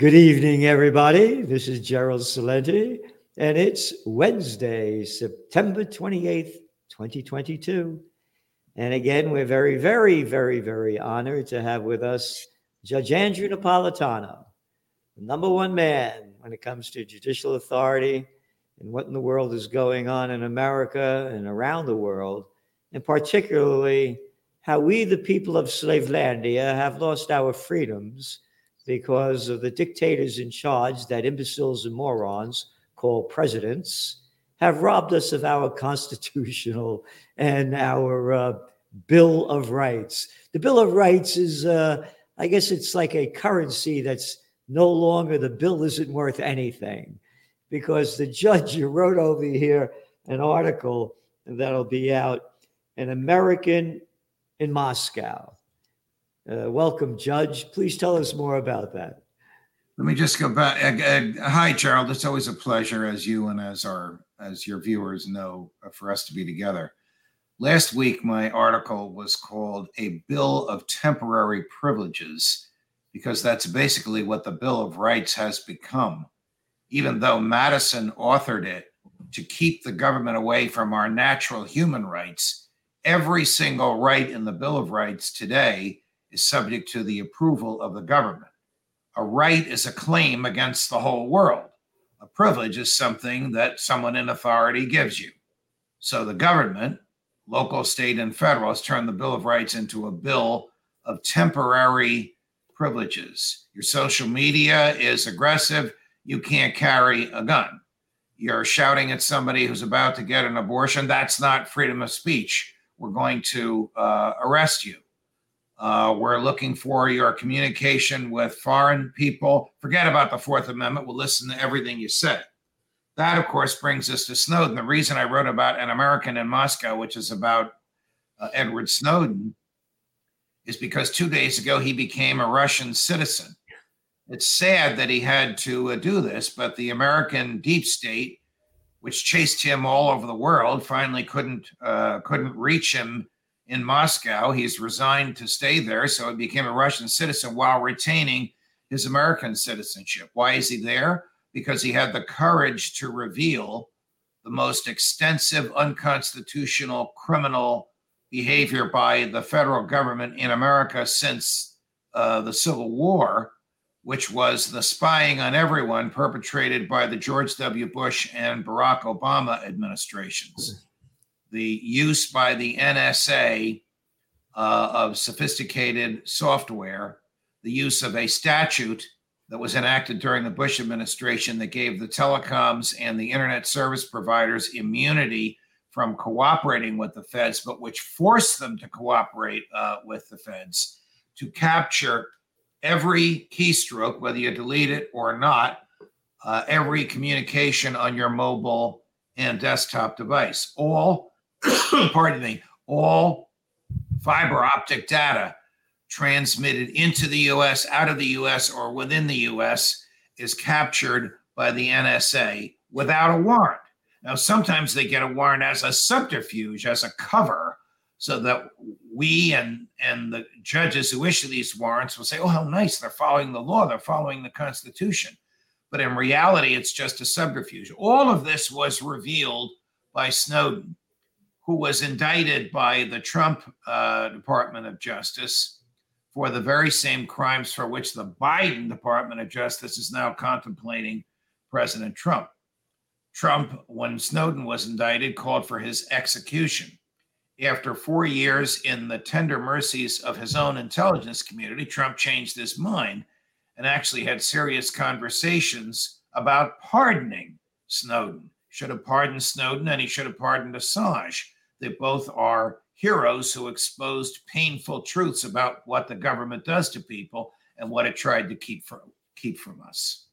Good evening, everybody. This is Gerald Celente, and it's Wednesday, September 28th, 2022. And again, we're very, very, very, very honored to have with us Judge Andrew Napolitano, the number one man when it comes to judicial authority and what in the world is going on in America and around the world, and particularly how we, the people of Slavelandia, have lost our freedoms because of the dictators in charge that imbeciles and morons call presidents have robbed us of our constitutional and our uh, Bill of Rights. The Bill of Rights is, uh, I guess, it's like a currency that's no longer the bill isn't worth anything because the judge wrote over here an article that'll be out an American in Moscow. Uh, welcome, Judge. Please tell us more about that. Let me just go back. Uh, uh, hi, Gerald. It's always a pleasure, as you and as our as your viewers know, uh, for us to be together. Last week, my article was called "A Bill of Temporary Privileges," because that's basically what the Bill of Rights has become. Even though Madison authored it to keep the government away from our natural human rights, every single right in the Bill of Rights today is subject to the approval of the government. A right is a claim against the whole world. A privilege is something that someone in authority gives you. So the government, local, state, and federal, has turned the Bill of Rights into a bill of temporary privileges. Your social media is aggressive. You can't carry a gun. You're shouting at somebody who's about to get an abortion. That's not freedom of speech we're going to uh, arrest you. Uh, we're looking for your communication with foreign people. Forget about the Fourth Amendment. We'll listen to everything you say. That, of course, brings us to Snowden. The reason I wrote about an American in Moscow, which is about uh, Edward Snowden, is because two days ago he became a Russian citizen. It's sad that he had to uh, do this, but the American deep state which chased him all over the world, finally couldn't uh, couldn't reach him in Moscow. He's resigned to stay there, so he became a Russian citizen while retaining his American citizenship. Why is he there? Because he had the courage to reveal the most extensive unconstitutional criminal behavior by the federal government in America since uh, the Civil War which was the spying on everyone perpetrated by the George W. Bush and Barack Obama administrations. The use by the NSA uh, of sophisticated software, the use of a statute that was enacted during the Bush administration that gave the telecoms and the internet service providers immunity from cooperating with the feds, but which forced them to cooperate uh, with the feds to capture every keystroke, whether you delete it or not, uh, every communication on your mobile and desktop device. All, pardon me, all fiber optic data transmitted into the US, out of the US, or within the US is captured by the NSA without a warrant. Now, sometimes they get a warrant as a subterfuge, as a cover so that we and and the judges who issue these warrants will say, "Oh, how nice! They're following the law. They're following the Constitution." But in reality, it's just a subterfuge. All of this was revealed by Snowden, who was indicted by the Trump uh, Department of Justice for the very same crimes for which the Biden Department of Justice is now contemplating President Trump. Trump, when Snowden was indicted, called for his execution after four years in the tender mercies of his own intelligence community, Trump changed his mind and actually had serious conversations about pardoning Snowden. Should have pardoned Snowden and he should have pardoned Assange. They both are heroes who exposed painful truths about what the government does to people and what it tried to keep from keep from us.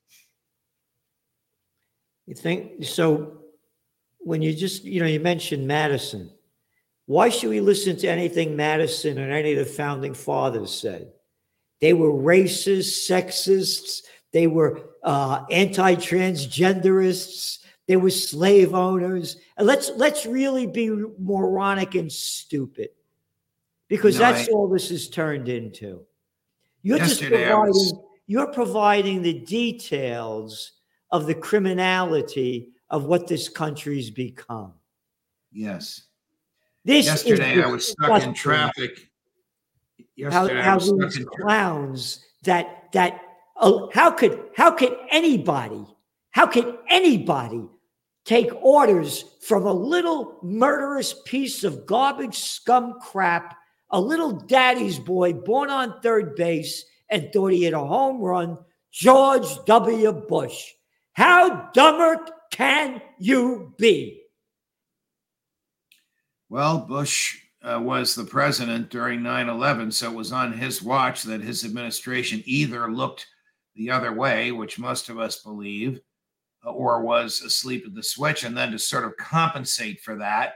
You think so? When you just you know you mentioned Madison, why should we listen to anything Madison or any of the founding fathers said? They were racist, sexists, they were uh, anti-transgenderists, they were slave owners. Let's let's really be moronic and stupid, because no, that's I, all this is turned into. You're just providing. Was... you're providing the details of the criminality of what this country's become. Yes. This Yesterday I was stuck in traffic. How, Yesterday how stuck these clowns that that oh, how could how could anybody how could anybody take orders from a little murderous piece of garbage scum crap, a little daddy's boy born on third base and thought he hit a home run, George W. Bush. How dumber can you be? Well, Bush uh, was the president during 9 11, so it was on his watch that his administration either looked the other way, which most of us believe, or was asleep at the switch. And then to sort of compensate for that,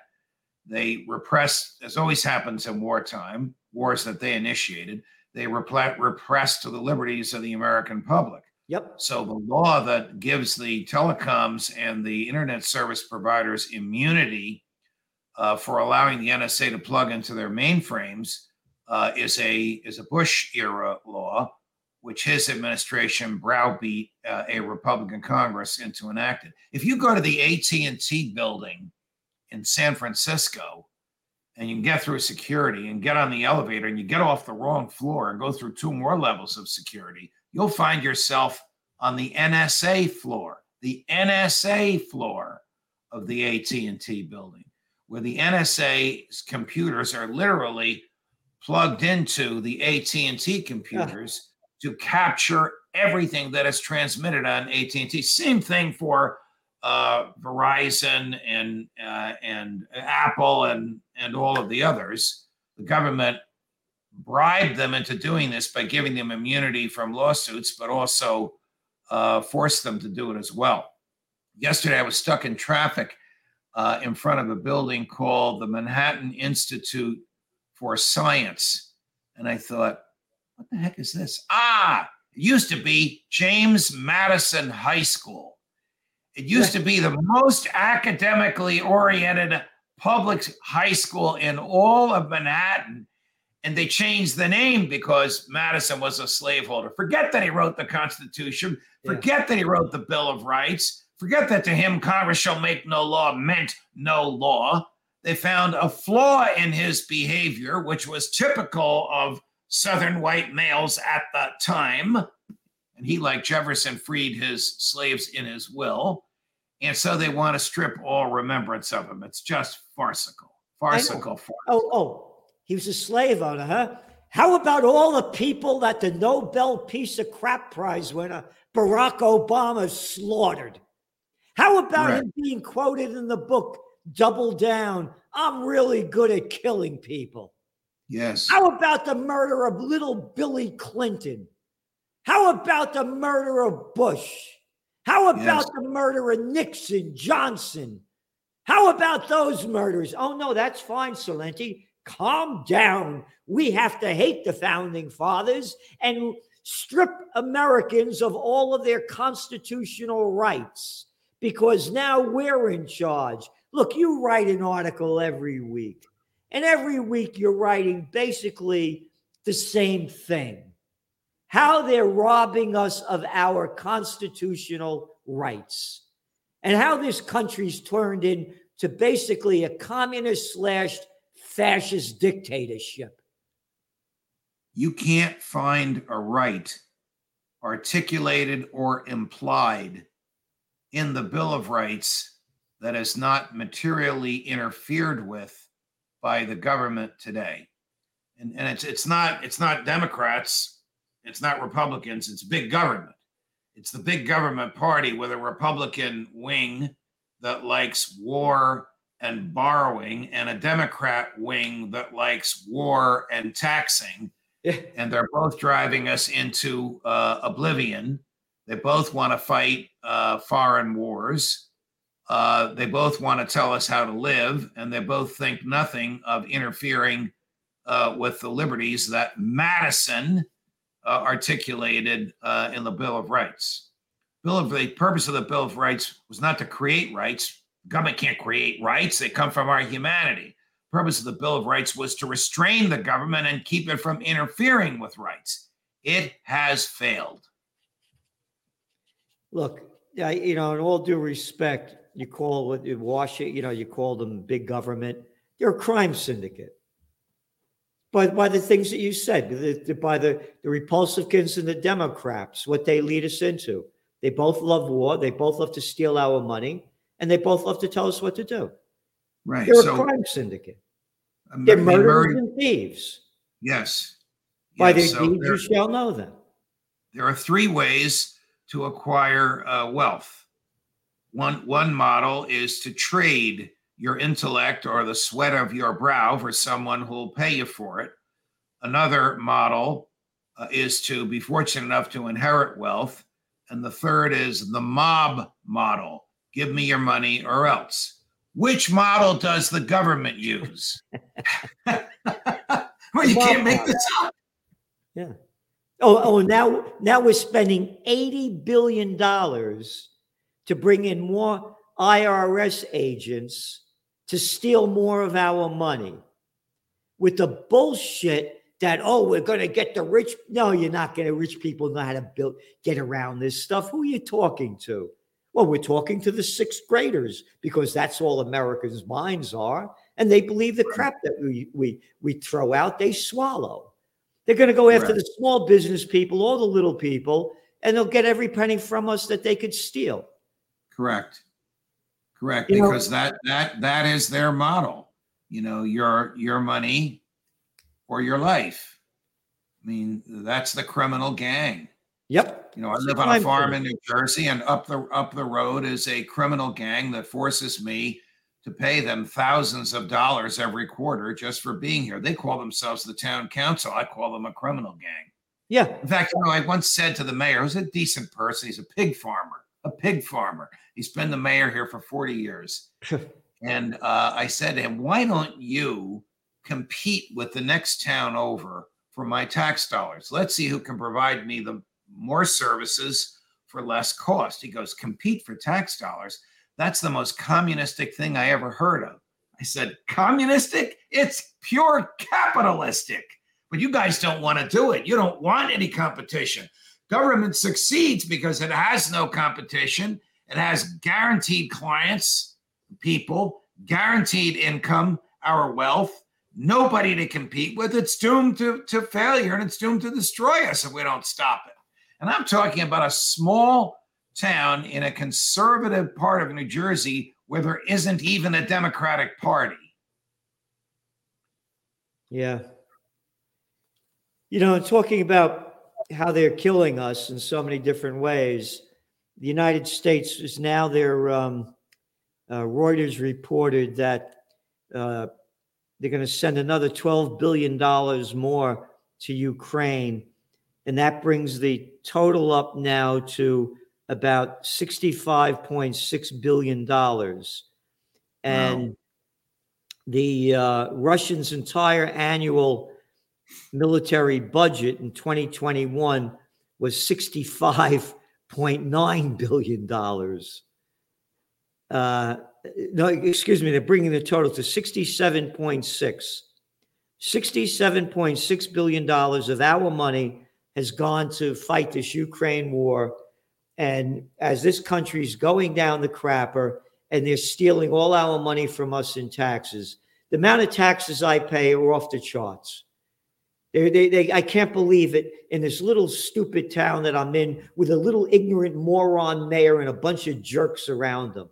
they repressed, as always happens in wartime, wars that they initiated, they repressed to the liberties of the American public. Yep. So the law that gives the telecoms and the internet service providers immunity uh, for allowing the NSA to plug into their mainframes uh, is a is a Bush era law, which his administration browbeat uh, a Republican Congress into enacted. If you go to the AT and T building in San Francisco, and you can get through security and get on the elevator, and you get off the wrong floor and go through two more levels of security, you'll find yourself on the NSA floor, the NSA floor of the AT&T building, where the NSA's computers are literally plugged into the AT&T computers to capture everything that is transmitted on AT&T. Same thing for uh, Verizon and uh, and Apple and and all of the others. The government bribed them into doing this by giving them immunity from lawsuits, but also uh, forced them to do it as well. Yesterday, I was stuck in traffic uh, in front of a building called the Manhattan Institute for Science. And I thought, what the heck is this? Ah, it used to be James Madison High School. It used to be the most academically oriented public high school in all of Manhattan and they changed the name because Madison was a slaveholder. Forget that he wrote the Constitution. Yeah. Forget that he wrote the Bill of Rights. Forget that to him, Congress shall make no law meant no law. They found a flaw in his behavior, which was typical of Southern white males at that time. And he, like Jefferson, freed his slaves in his will. And so they want to strip all remembrance of him. It's just farcical. Farcical. farcical. Oh, oh, he was a slave owner, huh? How about all the people that the Nobel Peace of Crap Prize winner Barack Obama slaughtered? How about Right. him being quoted in the book Double Down? I'm really good at killing people. Yes. How about the murder of little Billy Clinton? How about the murder of Bush? How about Yes. the murder of Nixon, Johnson? How about those murders? Oh, no, that's fine, Celente. Calm down. We have to hate the founding fathers and strip Americans of all of their constitutional rights because now we're in charge. Look, you write an article every week, and every week you're writing basically the same thing how they're robbing us of our constitutional rights and how this country's turned into basically a communist slash fascist dictatorship. you can't find a right articulated or implied in the Bill of Rights that is not materially interfered with by the government today. And, and it's it's not it's not Democrats, it's not Republicans, it's big government. It's the big government party with a Republican wing that likes war and borrowing and a Democrat wing that likes war and taxing and they're both driving us into uh, oblivion. They both want to fight uh, foreign wars. Uh, they both want to tell us how to live, and they both think nothing of interfering uh, with the liberties that Madison uh, articulated uh, in the Bill of Rights. Bill of the purpose of the Bill of Rights was not to create rights. Government can't create rights; they come from our humanity purpose of the Bill of Rights was to restrain the government and keep it from interfering with rights. It has failed. Look, I, you know, in all due respect, you call what you wash it, you know, you call them big government. They're a crime syndicate. But by the things that you said, the, the, by the, the Republicans and the Democrats, what they lead us into. They both love war. They both love to steal our money, and they both love to tell us what to do. Right. They're so a crime syndicate. Amer- They're the murderers and thieves. yes. By Yes, their so deeds you shall know them. there are three ways to acquire uh, wealth. One one model is to trade your intellect or the sweat of your brow for someone who will pay you for it. Another model uh, is to be fortunate enough to inherit wealth, and the third is the mob model: give me your money or else. Which model does the government use? well, you can't make this up. Yeah. Oh, oh, now now we're spending eighty billion dollars to bring in more IRS agents to steal more of our money with the bullshit that oh we're going to get the rich. No, you're not going to. Rich people know how to build get around this stuff. Who are you talking to? Well, we're talking to the sixth graders because that's all Americans' minds are, and they believe the crap that we we we throw out. They swallow. They're going to go after Right. the small business people, all the little people, and they'll get every penny from us that they could steal. Correct. Correct. You know- because that that that is their model. You know, your your money or your life. I mean, that's the criminal gang. Yep. You know, I live on a farm in New Jersey, and up the up the road is a criminal gang that forces me to pay them thousands of dollars every quarter just for being here. They call themselves the town council. I call them a criminal gang. Yeah. In fact, you know, I once said to the mayor, who's a decent person, he's a pig farmer, a pig farmer. He's been the mayor here for 40 years. and uh, I said to him, why don't you compete with the next town over for my tax dollars? Let's see who can provide me the more services for less cost. He goes, compete for tax dollars. That's the most communistic thing I ever heard of. I said, communistic? It's pure capitalistic. But you guys don't want to do it. You don't want any competition. Government succeeds because it has no competition. It has guaranteed clients, people, guaranteed income, our wealth, nobody to compete with. It's doomed to, to failure and it's doomed to destroy us if we don't stop it. And I'm talking about a small town in a conservative part of New Jersey where there isn't even a Democratic Party. Yeah. You know, talking about how they're killing us in so many different ways, the United States is now their um, uh, Reuters reported that uh, they're going to send another $12 billion more to Ukraine. And that brings the total up now to about $65.6 billion. And the uh, Russians' entire annual military budget in 2021 was $65.9 billion. Uh, no, excuse me, they're bringing the total to 67.6. $67.6 billion of our money has gone to fight this Ukraine war. And as this country's going down the crapper and they're stealing all our money from us in taxes, the amount of taxes I pay are off the charts. They, they, they, I can't believe it in this little stupid town that I'm in with a little ignorant moron mayor and a bunch of jerks around them.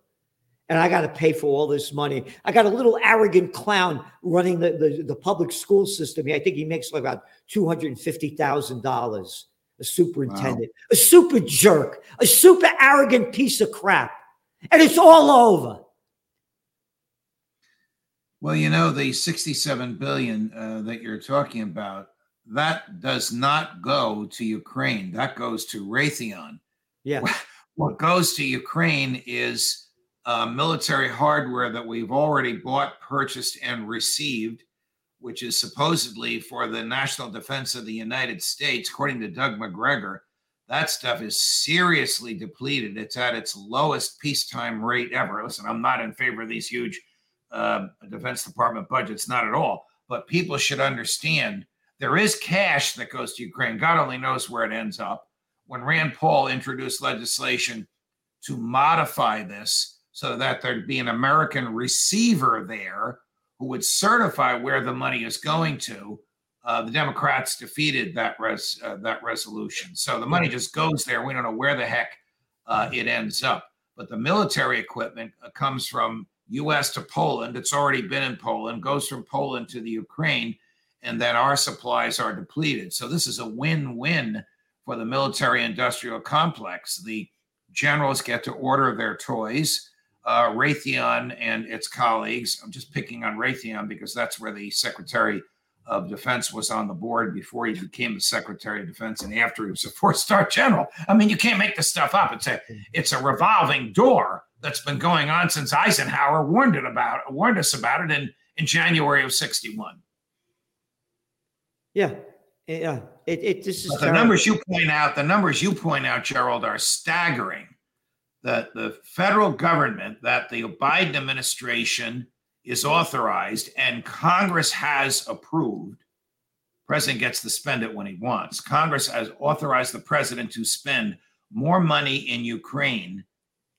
And I got to pay for all this money. I got a little arrogant clown running the, the, the public school system. I think he makes like about $250,000, a superintendent, a super jerk, a super arrogant piece of crap. And it's all over. Well, you know, the 67 billion uh, that you're talking about, that does not go to Ukraine. That goes to Raytheon. Yeah. What goes to Ukraine is uh, military hardware that we've already bought, purchased, and received, which is supposedly for the national defense of the United States. According to Doug Macgregor, that stuff is seriously depleted. It's at its lowest peacetime rate ever. Listen, I'm not in favor of these huge uh, Defense Department budgets, not at all. But people should understand there is cash that goes to Ukraine. God only knows where it ends up. when Rand Paul introduced legislation to modify this so that there'd be an American receiver there who would certify where the money is going to. Uh, the Democrats defeated that res uh, that resolution, so the money just goes there. We don't know where the heck uh, it ends up. But the military equipment uh, comes from U.S. to Poland. It's already been in Poland, goes from Poland to the Ukraine, and then our supplies are depleted. So this is a win-win for the military-industrial complex. The generals get to order their toys. Uh, Raytheon and its colleagues. I'm just picking on Raytheon because that's where the Secretary of Defense was on the board before he became the Secretary of Defense and after he was a four-star general. I mean, you can't make this stuff up. It's a it's a revolving door that's been going on since Eisenhower warned it about warned us about it in, in January of 61. Yeah. Yeah. It, it this is the numbers you point out, the numbers you point out, Gerald, are staggering. That the federal government, that the Biden administration is authorized and Congress has approved. President gets to spend it when he wants. Congress has authorized the president to spend more money in Ukraine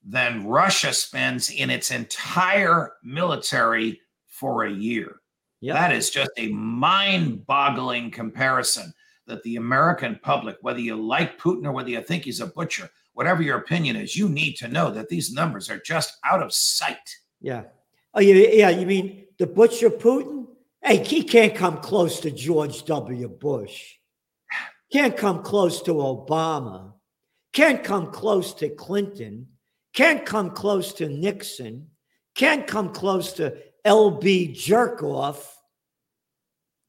than Russia spends in its entire military for a year. Yep. That is just a mind boggling comparison that the American public, whether you like Putin or whether you think he's a butcher, whatever your opinion is, you need to know that these numbers are just out of sight. Yeah. Oh, yeah. Yeah. You mean the butcher Putin? Hey, he can't come close to George W. Bush. Can't come close to Obama. Can't come close to Clinton. Can't come close to Nixon. Can't come close to LB Jerkoff.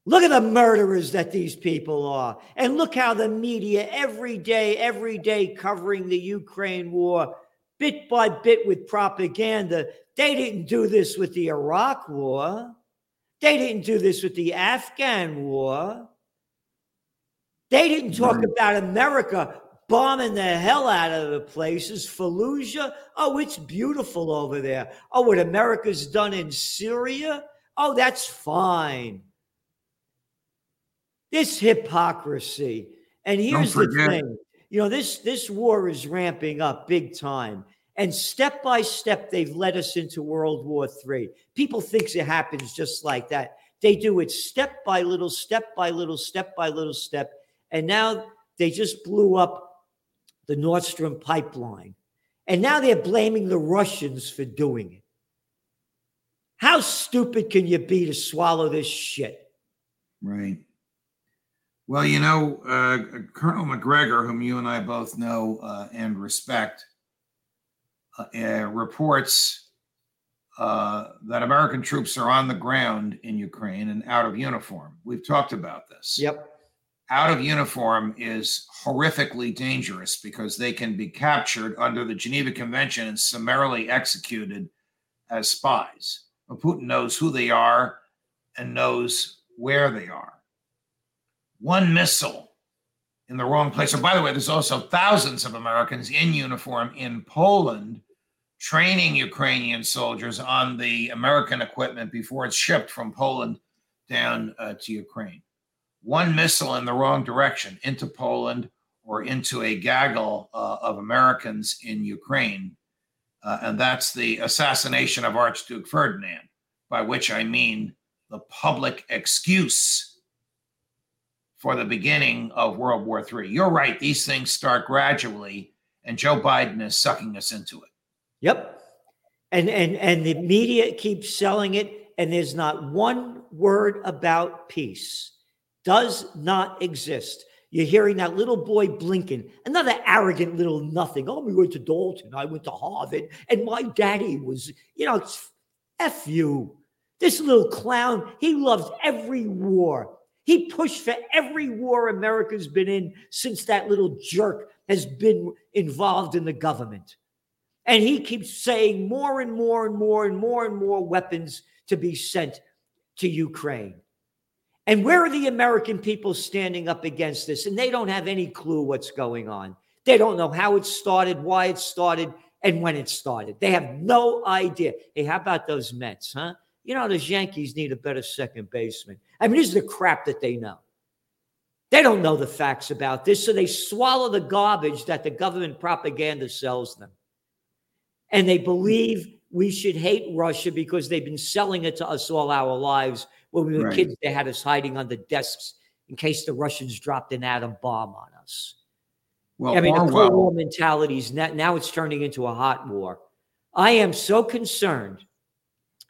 Look at the murderers that these people are. And look how the media every day, every day covering the Ukraine war, bit by bit with propaganda. They didn't do this with the Iraq war. They didn't do this with the Afghan war. They didn't talk about America bombing the hell out of the places. Fallujah, oh, it's beautiful over there. Oh, what America's done in Syria, oh, that's fine. This hypocrisy. And here's the thing you know, this, this war is ramping up big time. And step by step, they've led us into World War III. People think it happens just like that. They do it step by little, step by little, step by little step. And now they just blew up the Nord Stream pipeline. And now they're blaming the Russians for doing it. How stupid can you be to swallow this shit? Right. Well, you know, uh, Colonel Macgregor, whom you and I both know uh, and respect, uh, uh reports uh, that American troops are on the ground in Ukraine and out of uniform. We've talked about this. Yep out of uniform is horrifically dangerous because they can be captured under the Geneva Convention and summarily executed as spies. But Putin knows who they are and knows where they are. One missile in the wrong place. So, by the way, there's also thousands of Americans in uniform in Poland training Ukrainian soldiers on the American equipment before it's shipped from Poland down uh, to Ukraine one missile in the wrong direction into Poland or into a gaggle uh, of Americans in Ukraine. Uh, and that's the assassination of Archduke Ferdinand, by which I mean the public excuse for the beginning of World War III. You're right, these things start gradually, and Joe Biden is sucking us into it. Yep. And and and the media keeps selling it, and there's not one word about peace does not exist. You're hearing that little boy Blinken, another arrogant little nothing. Oh, we went to Dalton. I went to Harvard. And my daddy was, you know, F you. This little clown, he loves every war. He pushed for every war America's been in since that little jerk has been involved in the government. And he keeps saying more and more and more and more and more weapons to be sent to Ukraine. And where are the American people standing up against this? And they don't have any clue what's going on. They don't know how it started, why it started, and when it started. They have no idea. Hey, how about those Mets, huh? You know, those Yankees need a better second baseman. I mean, this is the crap that they know. They don't know the facts about this, so they swallow the garbage that the government propaganda sells them. And they believe we should hate Russia because they've been selling it to us all our lives. When we were Right. kids, they had us hiding under desks in case the Russians dropped an atom bomb on us. Well, I mean, the Orwell, oh, Cold War mentality is now, now it's turning into a hot war. I am so concerned.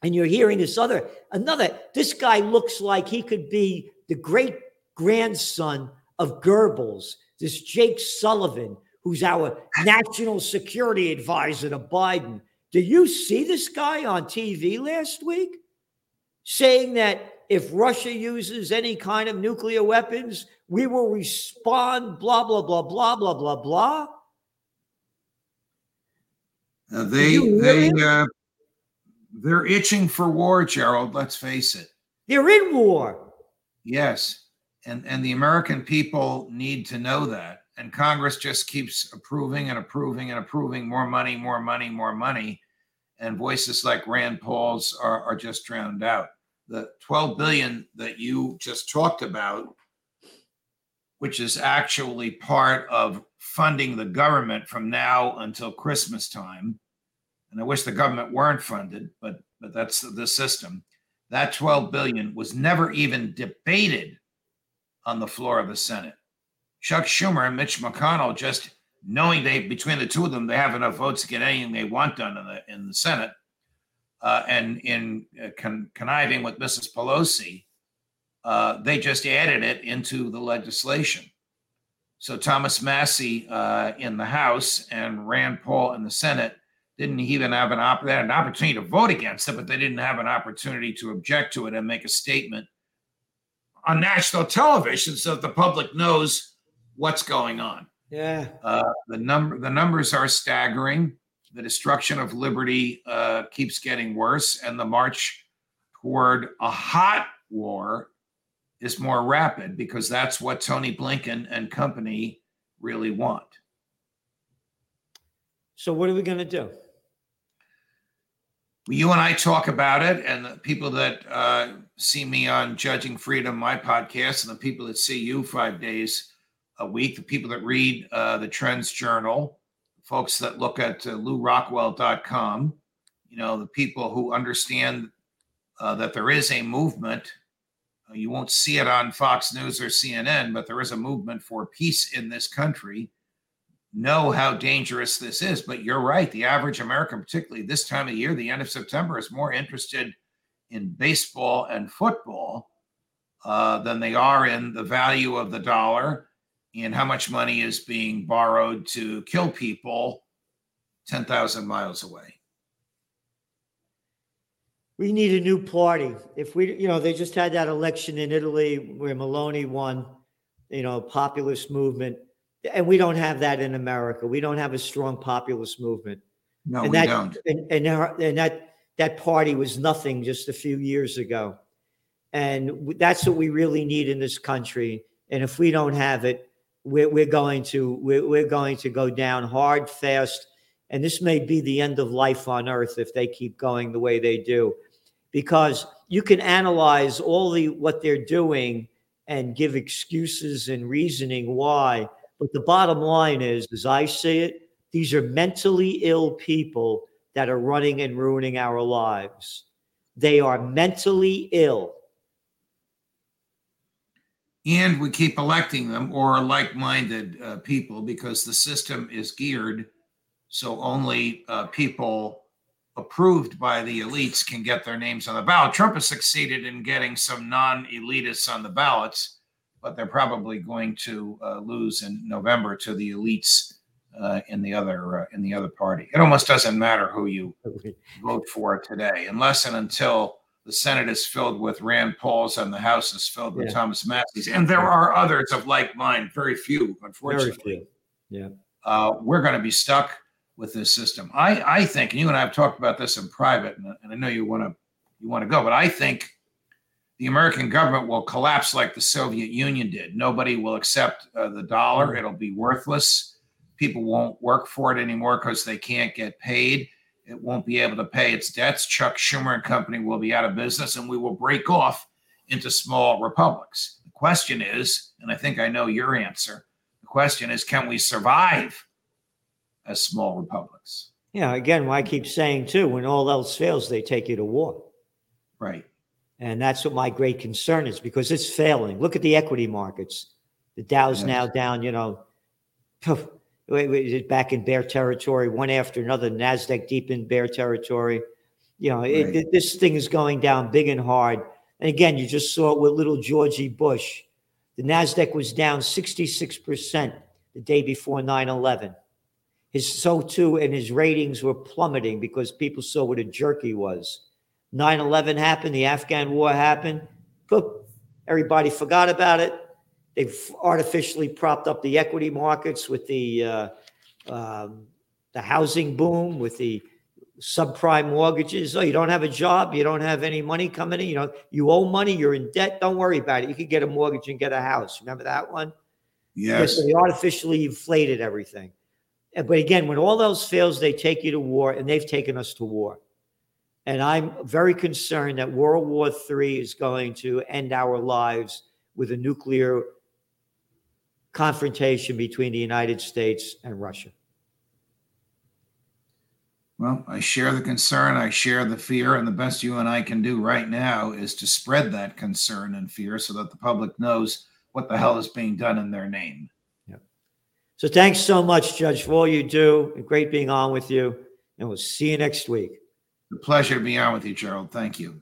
And you're hearing this other, another, this guy looks like he could be the great grandson of Goebbels, this Jake Sullivan, who's our national security advisor to Biden. Did you see this guy on TV last week saying that if Russia uses any kind of nuclear weapons, we will respond, blah, blah, blah, blah, blah, blah, blah. uh, they they uh, they're itching for war, Gerald. Let's face it. They're in war. Yes, and and the American people need to know that. And Congress just keeps approving and approving and approving more money, more money, more money, and voices like Rand Paul's are, are just drowned out. The 12 billion that you just talked about, which is actually part of funding the government from now until Christmas time, and I wish the government weren't funded, but but that's the system that 12 billion was never even debated on the floor of the Senate. Chuck Schumer and Mitch McConnell just knowing they between the two of them they have enough votes to get anything they want done in the in the Senate, uh, and in uh, con- conniving with Mrs. Pelosi, uh, they just added it into the legislation. So Thomas Massie uh, in the House and Rand Paul in the Senate didn't even have an op- an opportunity to vote against it, but they didn't have an opportunity to object to it and make a statement on national television so that the public knows what's going on. Yeah. Uh, the number the numbers are staggering. The destruction of liberty uh, keeps getting worse, and the march toward a hot war is more rapid because that's what Tony Blinken and company really want. So what are we going to do? you and I talk about it, and the people that uh, see me on Judging Freedom, my podcast, and the people that see you five days a week, the people that read uh, the Trends Journal, folks that look at uh, LewRockwell.com, you know, the people who understand uh, that there is a movement. Uh, you won't see it on Fox News or CNN, but there is a movement for peace in this country know how dangerous this is. But you're right. The average American, particularly this time of year, the end of September, is more interested in baseball and football uh, than they are in the value of the dollar and how much money is being borrowed to kill people 10,000 miles away. We need a new party. If we, you know, they just had that election in Italy where Meloni won, you know, populist movement and we don't have that in America. We don't have a strong populist movement. No, and we that, don't. And, and, and that that party was nothing just a few years ago, and that's what we really need in this country. And if we don't have it, we're, we're going to we're, we're going to go down hard, fast, and this may be the end of life on Earth if they keep going the way they do, because you can analyze all the what they're doing and give excuses and reasoning why but the bottom line is, as I see it, these are mentally ill people that are running and ruining our lives. They are mentally ill. And we keep electing them or like minded uh, people because the system is geared so only uh, people approved by the elites can get their names on the ballot. Trump has succeeded in getting some non elitists on the ballots but they're probably going to uh, lose in November to the elites uh, in the other uh, in the other party. It almost doesn't matter who you vote for today, unless and until the Senate is filled with Rand Pauls and the House is filled with Yeah. Thomas Massie's, and there are others of like mind, very few, unfortunately. Very few. Yeah. Uh, we're going to be stuck with this system. I I think, and you and I have talked about this in private, and, and I know you want to you want to go, but I think the American government will collapse like the Soviet Union did. Nobody will accept uh, the dollar. It'll be worthless. People won't work for it anymore because they can't get paid. It won't be able to pay its debts. Chuck Schumer and company will be out of business, and we will break off into small republics. The question is, and I think I know your answer. The question is, can we survive as small republics? Yeah, again, I keep saying too, when all else fails, they take you to war. Right. And that's what my great concern is because it's failing. Look at the equity markets. The Dow's Yes. now down, you know, back in bear territory, one after another. NASDAQ deep in bear territory. You know, Right. it- this thing is going down big and hard. And again, you just saw it with little Georgie Bush. The NASDAQ was down 66% the day before 9 11. His so too, and his ratings were plummeting because people saw what a jerk he was. 9 11 happened, the Afghan war happened. Boop, everybody forgot about it. They've artificially propped up the equity markets with the uh, um, the housing boom, with the subprime mortgages. Oh, you don't have a job, you don't have any money coming in. You know, you owe money, you're in debt. Don't worry about it. You could get a mortgage and get a house. Remember that one? Yes. So they artificially inflated everything. But again, when all else fails, they take you to war, and they've taken us to war. And I'm very concerned that World War III is going to end our lives with a nuclear confrontation between the United States and Russia. Well, I share the concern. I share the fear. And the best you and I can do right now is to spread that concern and fear so that the public knows what the hell is being done in their name. So thanks so much, Judge, for all you do. Great being on with you. And we'll see you next week. A pleasure to be on with you, Gerald. Thank you.